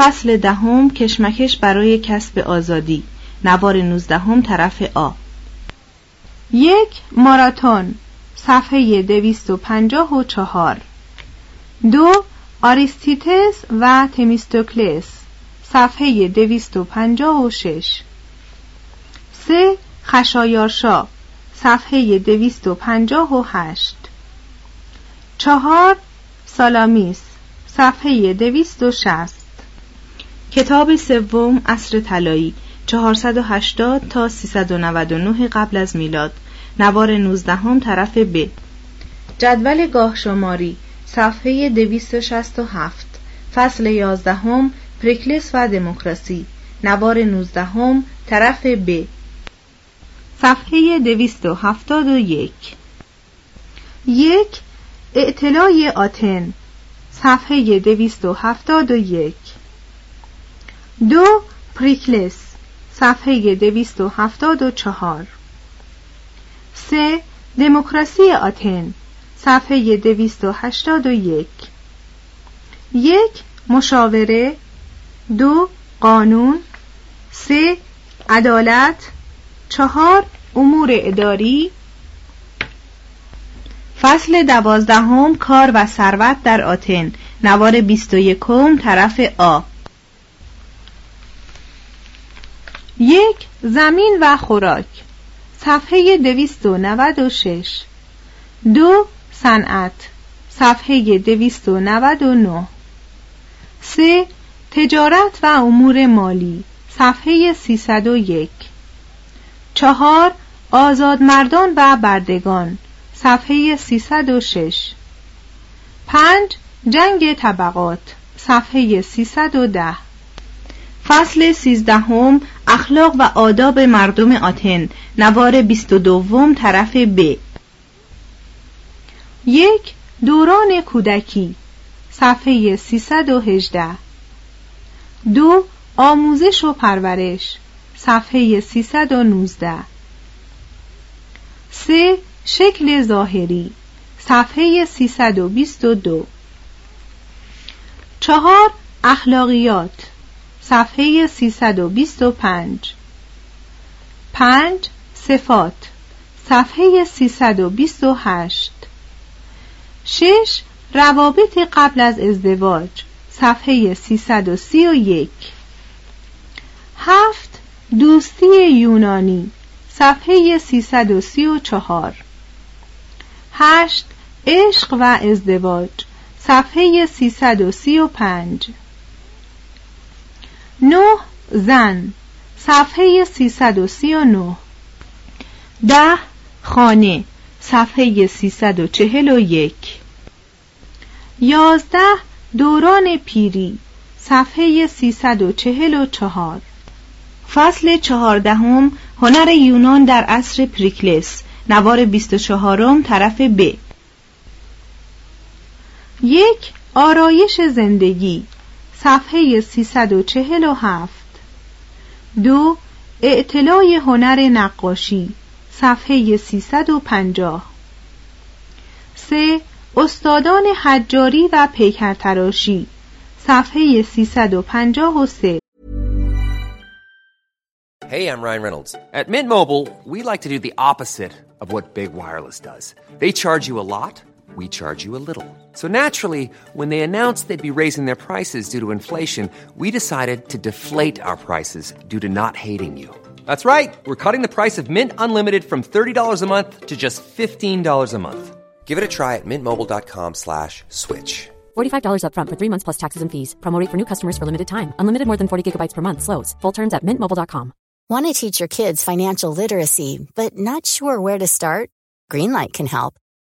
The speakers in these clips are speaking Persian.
فصل دهم کشمکش برای کسب آزادی. نوار نوزدهم طرف آ. یک ماراتون صفحه دویست و پنجاه و چهار. دو آریستیتس و تمیستوکلس صفحه دویست و پنجاه و شش. سه خشایارشا صفحه دویست و پنجاه و هشت. چهار سالامیس صفحه دویست و شست. کتاب سوم اصر طلایی 480 تا 399 قبل از میلاد. نوار 19 هم طرف ب. جدول گاه شماری صفحه 267 فصل 11 هم پریکلس و دموکراسی. نوار 19 هم طرف ب. صفحه 271 یک. اعتلای آتن. صفحه 271 دو پریکلس صفحه 274 سه دموکراسی آتن صفحه 281 یک مشاوره دو قانون سه عدالت چهار امور اداری. فصل دوازدهم کار و ثروت در آتن نوار بیست و یکم طرف آ. یک زمین و خوراک. صفحه دویست و نود و شش. دو صنعت. صفحه دویست و نود و نه. سه تجارت و امور مالی. صفحه سیصد و یک. چهار آزادمردان و بردگان. صفحه سیصد و شش. پنج جنگ طبقات. صفحه سیصد و ده. فصل سیزدهم اخلاق و آداب مردم آتن نوار بیست و دوم طرف ب. یک دوران کودکی صفحه سیصد و هجده. دو آموزش و پرورش صفحه سیصد و نوزده. سه شکل ظاهری صفحه سیصد و بیست و دو. چهار اخلاقیات صفحه 325 پنج. صفات. صفحه 328 شش روابط قبل از ازدواج. صفحه 331 هفت دوستی یونانی. صفحه 334 هشت عشق و ازدواج. صفحه 335 نه زن. صفحه 339 ده خانه. صفحه 341 یازده دوران پیری. صفحه 344 فصل چهاردهم. هنر یونان در عصر پریکلس. نوار 24 طرف ب. یک آرایش زندگی. صفحه 347 دو اعتلاع هنر نقاشی صفحه 350 سه استادان حجاری و پیکرتراشی صفحه 353 Hey, I'm Ryan Reynolds. At Mint Mobile, we like to do the opposite of what Big Wireless does. They charge you a lot, we charge you a little. So naturally, when they announced they'd be raising their prices due to inflation, we decided to deflate our prices due to not hating you. That's right. We're cutting the price of Mint Unlimited from $30 a month to just $15 a month. Give it a try at mintmobile.com slash switch. $45 upfront for three months plus taxes and fees. Promo rate for new customers for limited time. Unlimited more than 40 gigabytes per month. Slows. Full terms at mintmobile.com. Want to teach your kids financial literacy, but not sure where to start? Greenlight can help.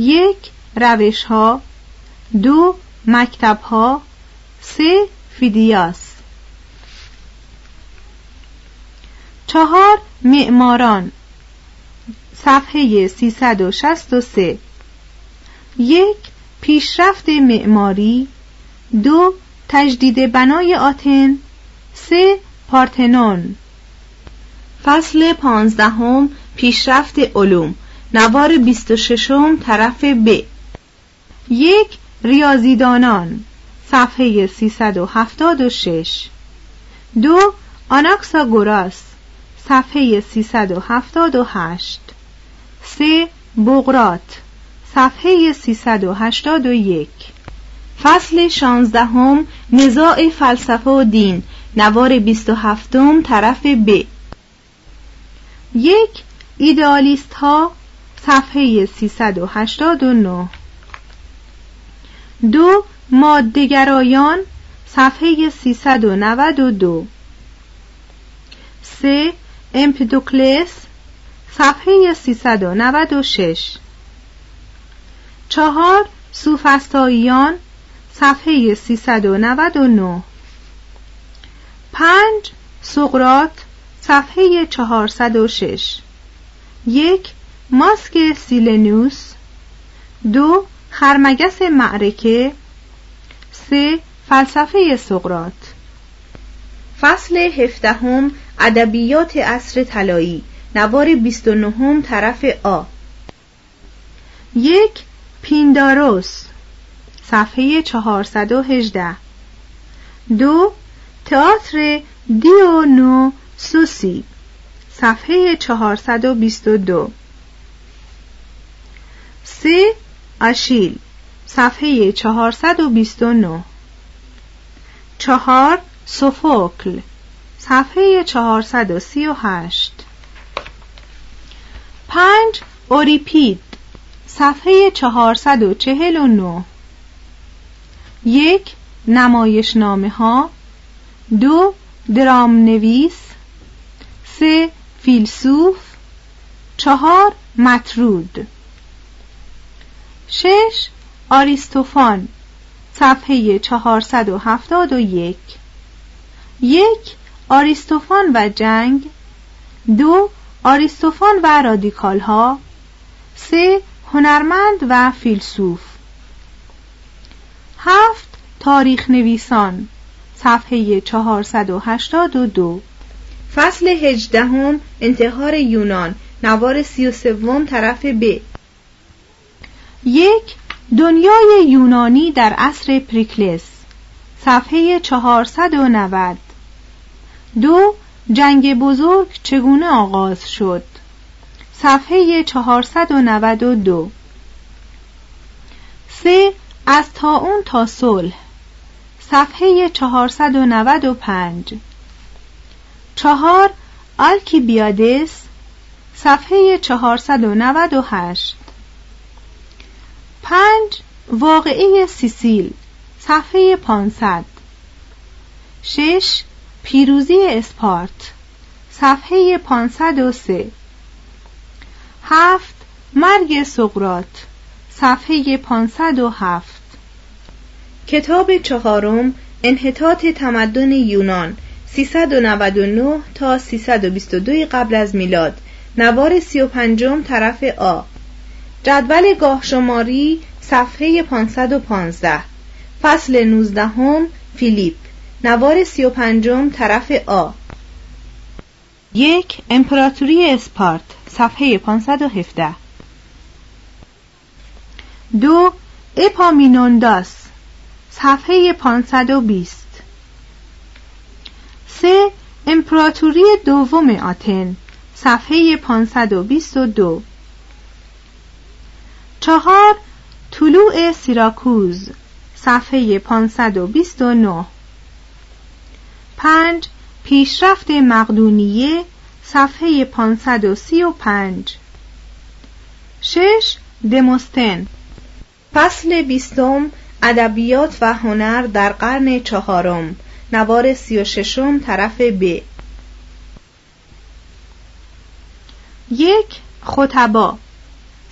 یک روش ها دو مکتب ها سه فیدیاس. چهار معماران صفحه 363 یک پیشرفت معماری دو تجدید بنای آتن سه پارتنون. فصل پانزدهم پیشرفت علوم. نوار بیست و ششم طرف ب. یک ریاضیدانان صفحه 376 دو آناکساگوراس صفحه 378 سه بغرات صفحه 381 فصل شانزدهم نزاع فلسفه و دین نوار 27 طرف ب. یک ایدئالیست ها صفحه 389 دو مادهگرایان صفحه 392 سه امپدوکلس صفحه 396 چهار سوفستاییان صفحه 399 پنج سقرات صفحه 406 یک ماسک سیلنوس دو خرمگس معرکه. سه فلسفه سقرات فصل هفدهم ادبیات عصر طلایی. نوار 29 طرف آ. یک پینداروس. صفحه 418 دو تئاتر دیونو سوسی صفحه 422 سه آشیل صفحه 429 چهار سوفوکل صفحه 438 پنج اوریپید صفحه 449 یک نمایشنامه ها دو درام نویس سه فیلسوف چهار مترود شش آریستوفان صفحه 471 یک. آریستوفان و جنگ. دو آریستوفان و رادیکال ها سه هنرمند و فیلسوف. هفت تاریخ نویسان صفحه 482 فصل هجدهم انتحار یونان. نوار سی و سوم طرف ب. یک دنیای یونانی در عصر پریکلس صفحه 490 دو جنگ بزرگ چگونه آغاز شد؟ صفحه 492 سه از اون تا صلح. صفحه 495 چهار آلکیبیادس صفحه 498 پنج واقعه سیسیل صفحه 500 شش پیروزی اسپارت صفحه 503 هفت مرگ سقرات صفحه 507 کتاب چهارم انحطاط تمدن یونان 399 تا 322 قبل از میلاد. نوار 35 طرف آ. جدول گاه شماری صفحه 515 فصل 19 هم فیلیپ. نوار 35 طرف آ. یک امپراتوری اسپارت. صفحه 517 دو اپامینونداس. صفحه 520 سه امپراتوری دوم آتن. صفحه 522 چهار طلوع سیراکوز صفحه 529 پنج پیشرفت مقدونیه صفحه 535 شش دموستن. فصل بیستم ادبیات و هنر در قرن چهارم. نوار سی و ششم طرف ب. یک خطبا.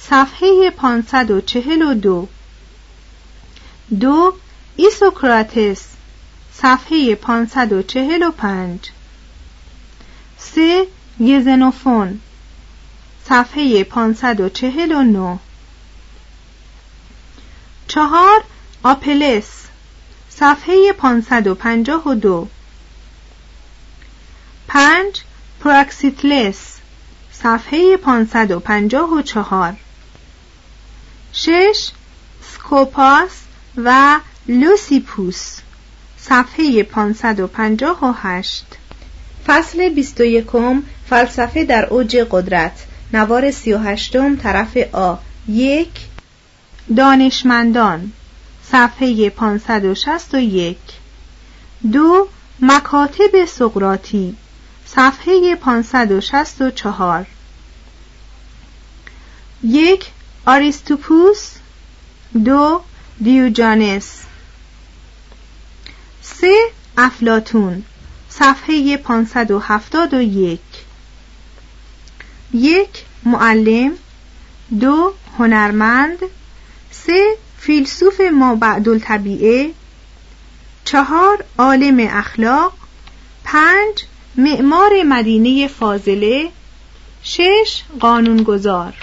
صفحه 542 دو. ایسوکراتس صفحه 545 سه گزنوفون صفحه 549 چهار آپلس صفحه 552 پنج پراکسیتلس صفحه 554 شش سکوپاس و لوسیپوس. صفحه 558 فصل 21 فلسفه در اوج قدرت. نوار 38 طرف آ. یک. دانشمندان. صفحه 561 دو. مکاتب سقراطی. صفحه 564 یک. آریستوپوس دو دیوجانس. سه افلاتون صفحه 571 یک. معلم دو هنرمند سه فیلسوف ما بعد الطبیعه چهار عالم اخلاق پنج معمار مدینه فاضله شش قانونگذار.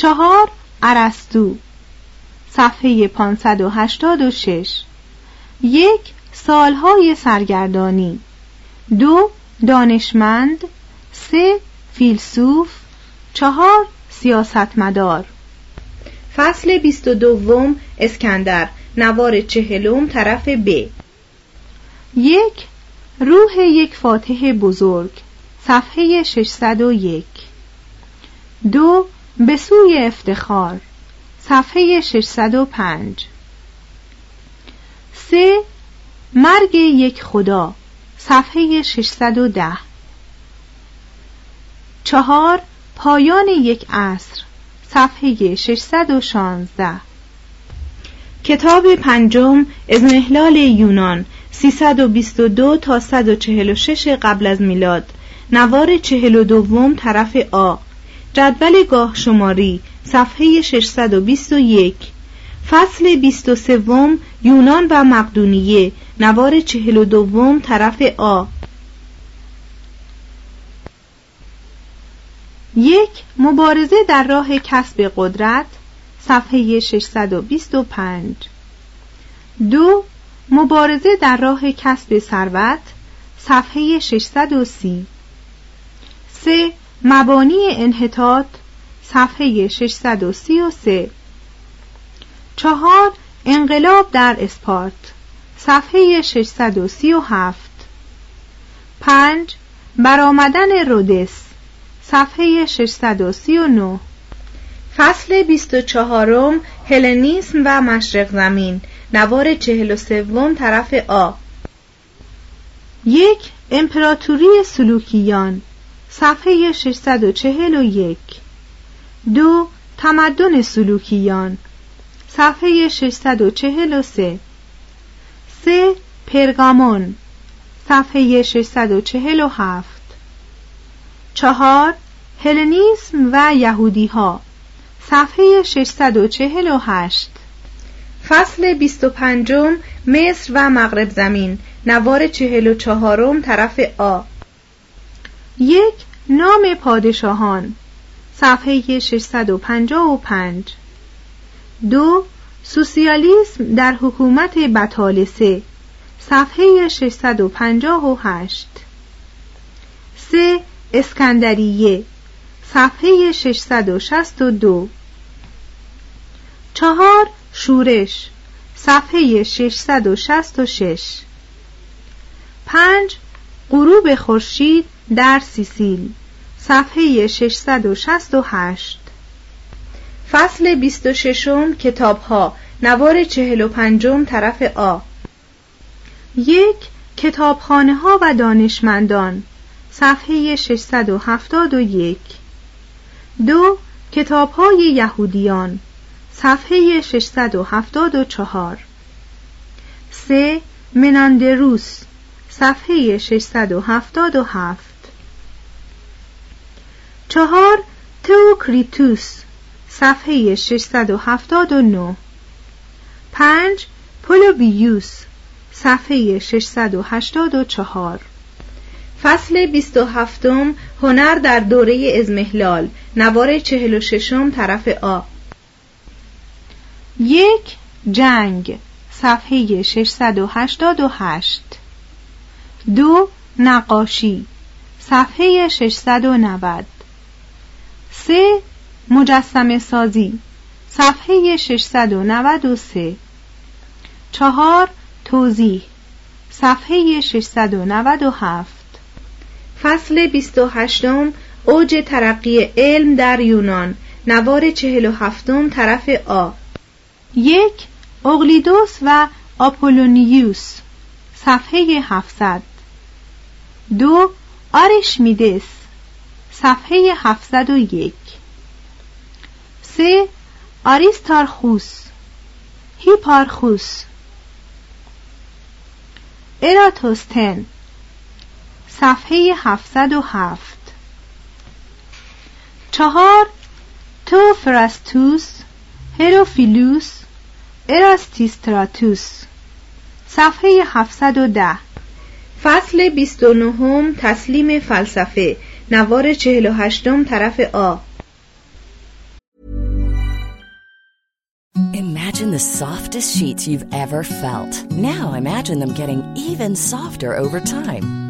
چهار ارسطو صفحه 586 یک سالهای سرگردانی. دو دانشمند. سه فیلسوف. چهار سیاستمدار. فصل بیست و دوم اسکندر. نوار چهلم طرف ب. یک روح یک فاتح بزرگ. صفحه 601 دو به سوی افتخار. صفحه 605 سه مرگ یک خدا. صفحه 610 چهار پایان یک عصر. صفحه 616 کتاب پنجم ازمهلال یونان 322 تا 146 قبل از میلاد. نوار 42 طرف آ. جدول گاه شماری صفحه 621 فصل 23 یونان و مقدونیه. نوار 42 طرف آ. یک مبارزه در راه کسب قدرت صفحه 625 دو مبارزه در راه کسب ثروت صفحه 630 سه مبانی انحطاط صفحه 633 چهار انقلاب در اسپارت صفحه 637 پنج برآمدن رودس صفحه 639 فصل 24 هلنیسم و مشرق زمین نوار 43 طرف آ. یک امپراتوری سلوکیان صفحه 641 دو تمدن سلوکیان. صفحه 643 سه. پرگامون. صفحه 647 چهار هلنیسم و یهودی ها صفحه 648 فصل 25 مصر و مغرب زمین. نوار 44 طرف آ. یک نام پادشاهان صفحه 655 دو سوسیالیسم در حکومت بطالسه صفحه 658 سه اسکندریه صفحه 662 چهار شورش صفحه 666 پنج غروب خورشید در سیسیل صفحه 668 فصل 26 کتاب ها نوار 45 طرف آ. یک کتابخانه ها و دانشمندان صفحه 671 دو کتاب های یهودیان صفحه 674 سه مناندروس صفحه 677 چهار توکریتوس صفحه 679 پنج پولوبیوس صفحه 684 فصل 27 هنر در دوره ازمهلال نوار 46 طرف آ. یک جنگ صفحه 688 دو نقاشی صفحه 690 سه مجسم سازی. صفحه 693 چهار توضیح. صفحه 697 فصل 28 اوج ترقی علم در یونان. نوار 47 طرف آ. یک اغلیدوس و آپولونیوس. صفحه 700 دو آرشمیدس. صفحه 701 سه آریستارخوس هیپارخوس. اراتوستن صفحه 707 چهار توفرستوس هروفیلوس اراستیستراتوس. صفحه 710 فصل 29 تسلیم فلسفه. نوار 48 طرف آ Imagine the softest sheets you've ever felt. Now imagine them getting even softer over time.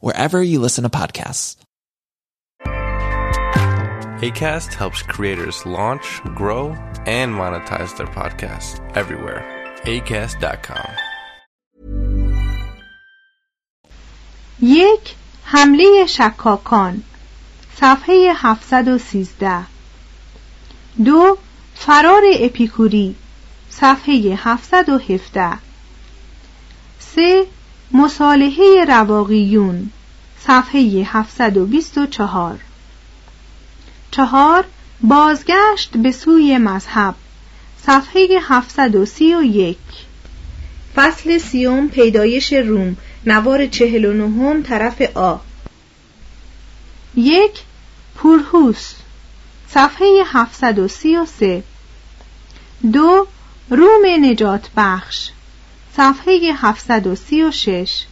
wherever you listen to podcasts. ACAST helps creators launch, grow, and monetize their podcasts everywhere. ACAST.com. یک حمله شکاکان صفحه 713 دو فرار اپیکوری صفحه 717 سه مصالحه رواقیون صفحه 724 چهار. بازگشت به سوی مذهب صفحه 731 فصل سیوم پیدایش روم نوار چهل و نهم طرف آ. یک پورهوس صفحه 733 دو روم نجات بخش صفحه 736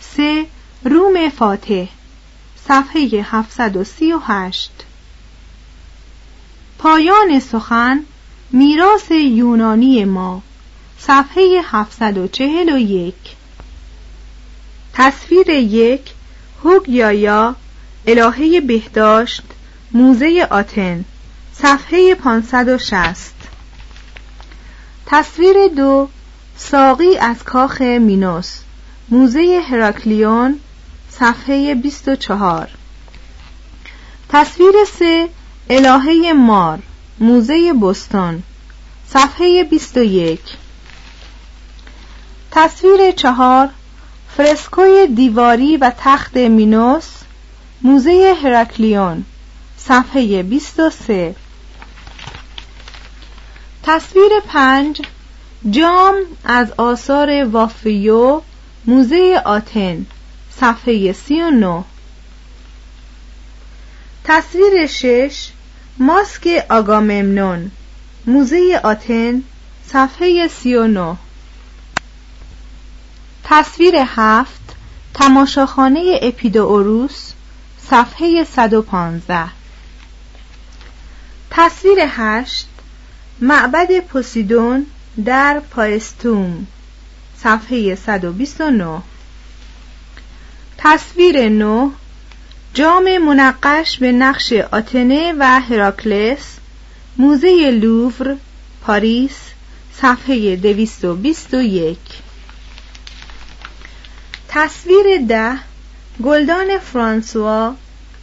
سه روم فاتح صفحه 738 پایان سخن میراث یونانی ما صفحه 741 تصویر یک هوگ یا الهه بهداشت موزه آتن صفحه 560 تصویر دو ساقی از کاخ مینوس. موزه هراکلیون صفحه 24 تصویر سه الهه مار موزه بستون صفحه 21 تصویر چهار فرسکوی دیواری و تخت مینوس موزه هراکلیون صفحه 23 تصویر پنج جام از آثار وافیو موزه آتن صفحه 39 تصویر شش ماسک آگاممنون موزه آتن صفحه 39 تصویر هفت تماشاخانه اپیدوروس صفحه 115 تصویر هشت معبد پوسیدون در پایستوم صفحه 129 تصویر 9 جام منقش به نقش آتنه و هراکلس موزه لوور پاریس صفحه 221 تصویر ده گلدان فرانسوا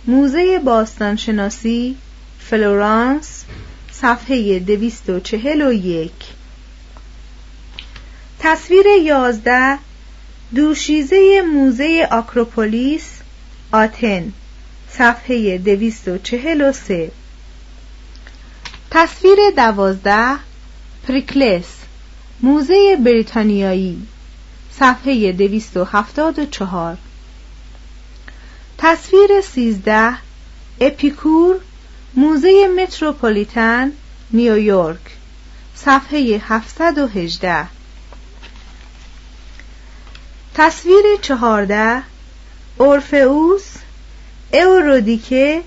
موزه باستانشناسی فلورانس صفحه 241 تصویر یازده دوشیزه موزه آکروپولیس آتن صفحه 243 تصویر دوازده پریکلس موزه بریتانیایی صفحه 274 تصویر سیزده اپیکور موزه متروپولیتن نیویورک صفحه 718 تصویر چهارده اورفئوس اورودیکه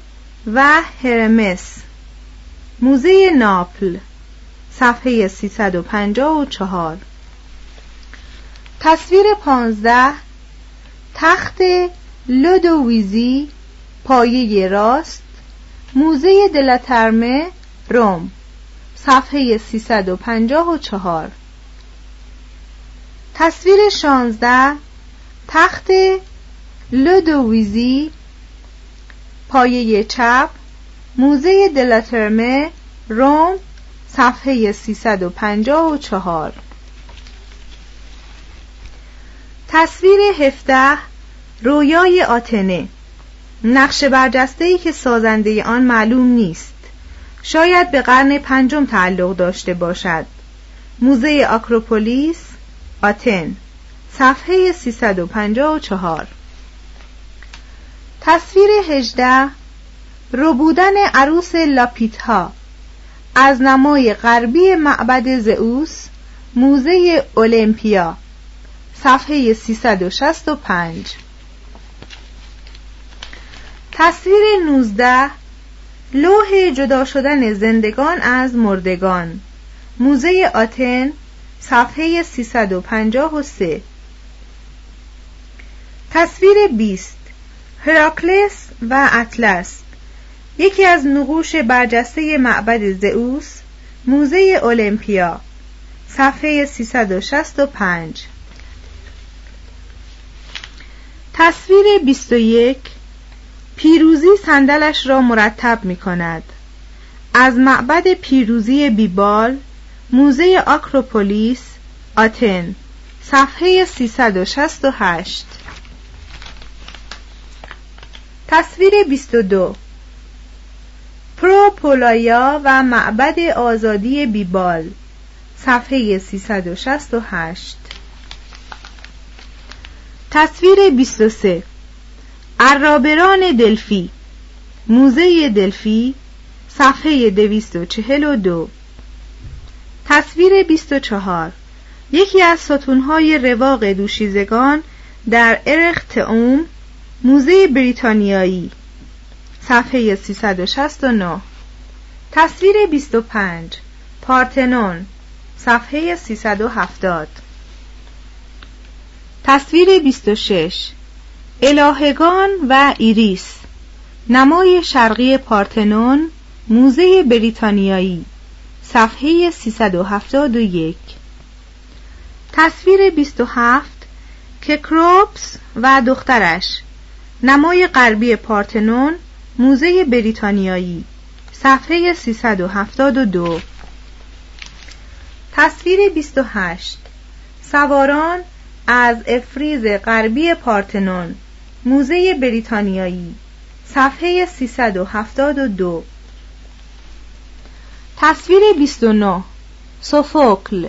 و هرمس. موزه ناپل صفحه 354 تصویر پانزده تخت لودویزی پایه راست موزه دلاترمه روم. صفحه 354 تصویر شانزده تخت لودویزی پایه چپ موزه دلاترمه روم صفحه 354 تصویر هفته رویای آتنه. نقش برجسته که سازنده آن معلوم نیست. شاید به قرن پنجم تعلق داشته باشد. موزه آکروپولیس آتن صفحه 354 تصویر هجده ربودن عروس لاپیتها. از نمای غربی معبد زئوس موزه اولمپیا. صفحه 365 تصویر 19 لوح جدا شدن زندگان از مردگان. موزه آتن صفحه 353 تصویر 20 هراکلس و اطلس. یکی از نقوش برجسته معبد زئوس موزه اولمپیا. صفحه 365 تصویر 21 پیروزی صندلش را مرتب می کند از معبد پیروزی بیبال موزه آکروپولیس آتن صفحه 368 تصویر 22 پروپولایا و معبد آزادی بیبال صفحه 368 تصویر 23 عرابران دلفی موزه دلفی صفحه 242 تصویر 24 یکی از ستونهای رواق دوشیزگان در ارخ اوم موزه بریتانیایی صفحه 369 تصویر 25 پارتنون صفحه 370 تصویر 26 الهگان و ایریس نمای شرقی پارتنون موزه بریتانیایی. صفحه 371 تصویر 27 ککروپس و دخترش نمای غربی پارتنون موزه بریتانیایی صفحه 372 تصویر 28 سواران از افریز غربی پارتنون موزه بریتانیایی صفحه 372 تصویر 29 سوفوکل.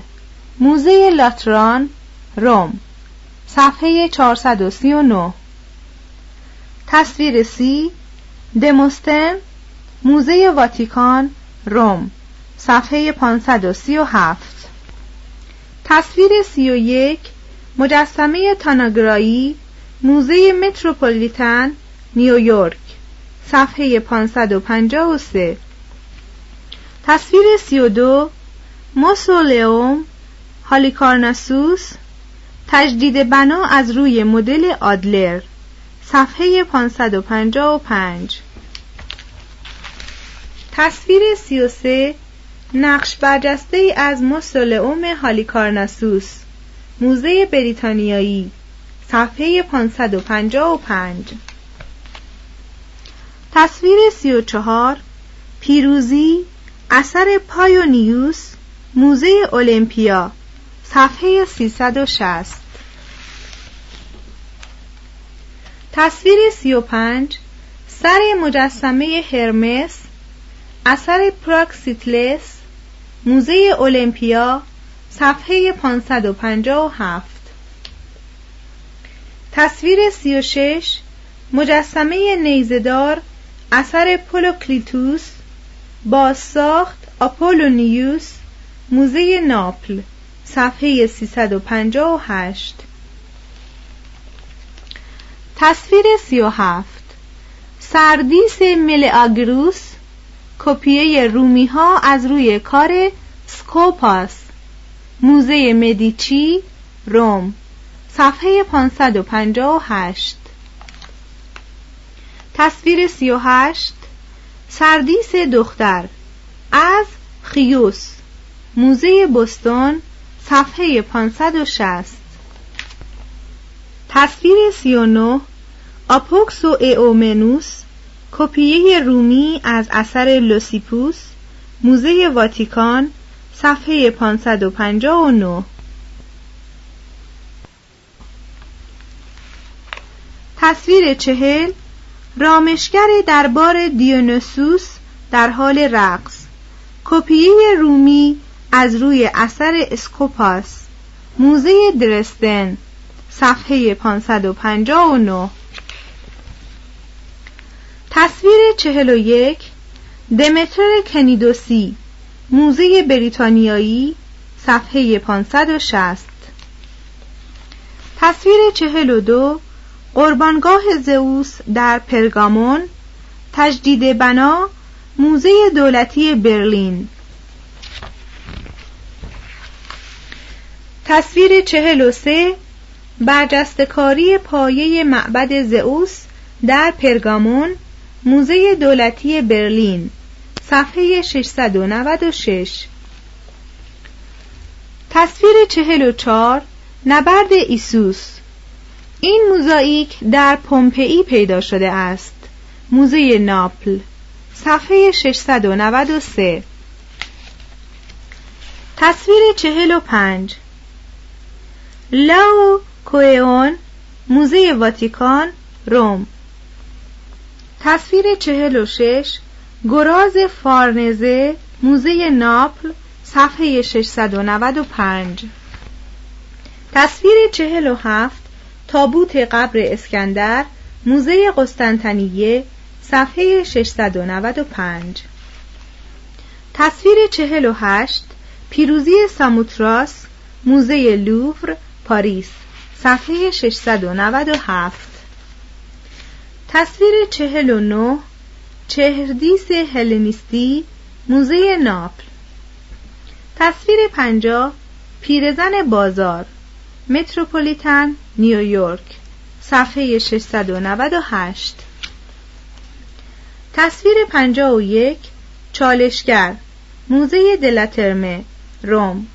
موزه لاتران روم. صفحه 439 تصویر سی. دموستن موزه واتیکان روم. صفحه 537 تصویر 31 مجسمه تاناگرایی موزه متروپولیتن نیویورک. صفحه 553 تصویر 32 موسولئوم هالیکارناسوس تجدید بنا از روی مدل آدلر صفحه 555 تصویر 33 نقش برجسته ای از موسولئوم هالیکارناسوس موزه بریتانیایی صفحه 555 تصویر 34 پیروزی اثر پایونیوس موزه اولمپیا صفحه 360 تصویر 35 سر مجسمه هرمس اثر پراکسیتلس موزه اولمپیا صفحه 557 تصویر 36 مجسمه نیزدار اثر پولوکلیتوس بازساخت آپولونیوس موزه ناپل صفحه 358 تصویر 37 سردیس ملعاگروس کپیه رومی ها از روی کار سکوپاس موزه مدیچی روم صفحه 558 تصویر 38 سردیس دختر. از خیوس. موزه بستون صفحه 560 تصویر 39 آپوکسیومنوس. کپیه رومی از اثر لوسیپوس. موزه واتیکان صفحه 559 تصویر چهل. رامشگر دربار دیونوسوس در حال رقص. کپیه رومی از روی اثر اسکوپاس. موزه درستن. صفحه 559 تصویر چهل و یک. دمتر کنیدوسی. موزه بریتانیایی. صفحه 560 تصویر چهل و دو. قربانگاه زئوس در پرگامون تجدید بنا موزه دولتی برلین. تصویر چهل و سه برجستکاری پایه معبد زئوس در پرگامون موزه دولتی برلین صفحه 696 تصویر چهل و چار نبرد ایسوس. این موزاییک در پومپئی پیدا شده است. موزه ناپل صفحه 693 تصویر چهل و پنج. لاو کوئون موزه واتیکان روم. تصویر چهل و شش. گراز فارنزه موزه ناپل صفحه 695 تصویر چهل و هفت. تابوت قبر اسکندر موزه قسطنطنیه صفحه 695 تصویر چهل و هشت پیروزی ساموتراس موزه لوور پاریس صفحه 697 تصویر چهل و نه چهردیس هلنیستی موزه ناپل. تصویر پنجاه پیرزن بازار. متروپولیتن نیویورک صفحه 698 تصویر پنجاه و یک چالشگر موزه دلترمه روم.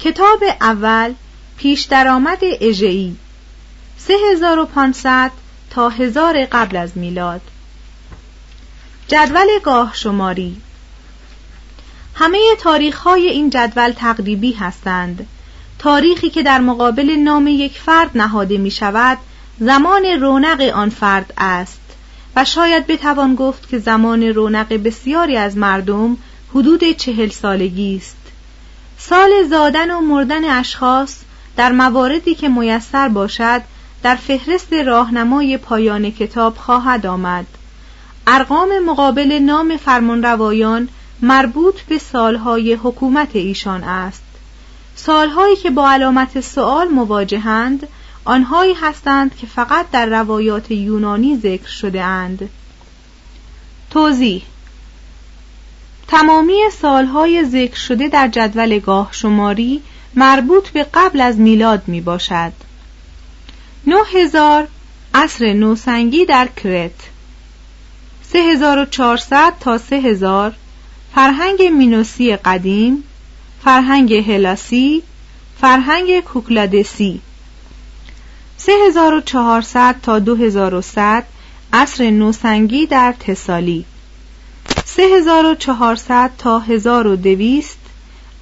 کتاب اول پیش درآمد اژه‌ای 3500 تا هزار قبل از میلاد. جدول گاه شماری. همه تاریخ های این جدول تقریبی هستند. تاریخی که در مقابل نام یک فرد نهاده می شود زمان رونق آن فرد است. و شاید بتوان گفت که زمان رونق بسیاری از مردم حدود چهل سالگی است. سال زادن و مردن اشخاص در مواردی که میسر باشد در فهرست راهنمای پایان کتاب خواهد آمد. ارقام مقابل نام فرمانروایان مربوط به سالهای حکومت ایشان است. سالهایی که با علامت سوال مواجهند آنهایی هستند که فقط در روایات یونانی ذکر شده اند. توضیح تمامی سالهای ذکر شده در جدول گاه شماری مربوط به قبل از میلاد می باشد. 9000 عصر نوسنگی در کرت 3400 تا 3000 فرهنگ مینوسی قدیم فرهنگ هلاسی فرهنگ کوکلادسی. 3400 تا 2100 عصر نوسنگی در تسالی. 3400 تا 1200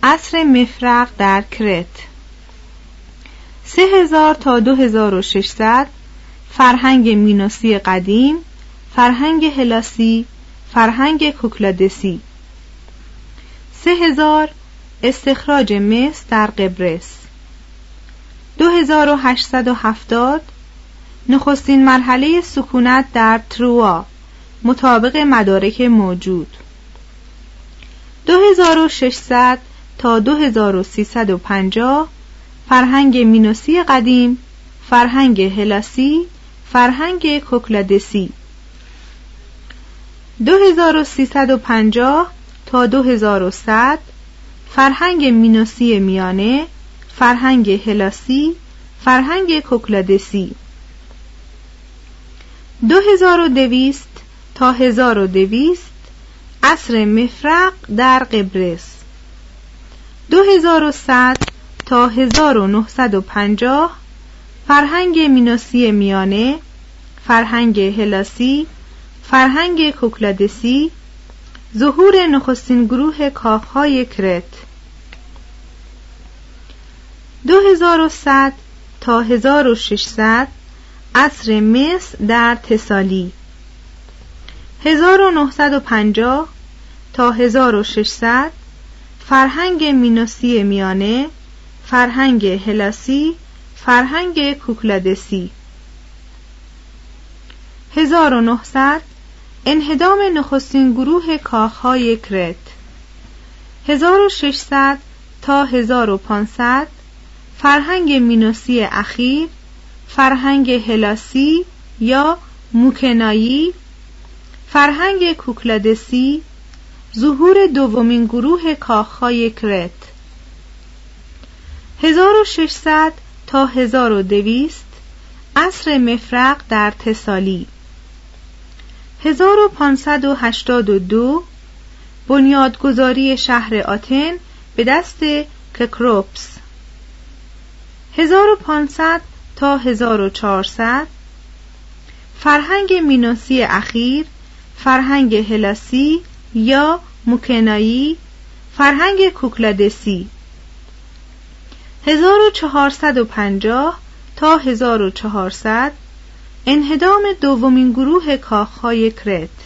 عصر مفرق در کرت. 3000 تا 2600 فرهنگ مینوسی قدیم فرهنگ هلاسی فرهنگ کوکلادسی. 3000 استخراج مس در قبرس. 2870 نخستین مرحله سکونت در تروا مطابق مدارک موجود. 2600 تا 2350 فرهنگ مینوسی قدیم فرهنگ هلاسی فرهنگ کوکلادسی. 2350 تا 2100 فرهنگ مینوسی میانه فرهنگ هلاسی فرهنگ کوکلادسی. 2200 تا 1200 عصر مفرق در قبرس. 2100 تا 1950 فرهنگ مینوسی میانه فرهنگ هلاسی فرهنگ کوکلادسی ظهور نخستین گروه کاخهای کرت. 2100 تا 1600 عصر مصر در تسالی. 1950 تا 1600 فرهنگ مینوسی میانه فرهنگ هلاسی فرهنگ کوکلادسی. 1900 انهدام نخستین گروه کاخهای کرت. 1600 تا 1500 فرهنگ مینوسی اخیر فرهنگ هلاسی یا موکنایی فرهنگ کوکلادسی ظهور دومین گروه کاخهای کرت. 1600 تا 1200 عصر مفرق در تسالی. 1582 بنیادگذاری شهر آتن به دست ککروپس. 1500 تا 1400 فرهنگ مینوسی اخیر فرهنگ هلاسی یا موکنایی فرهنگ کوکلادسی. 1450 تا 1400 انهدام دومین گروه کاخهای کرت.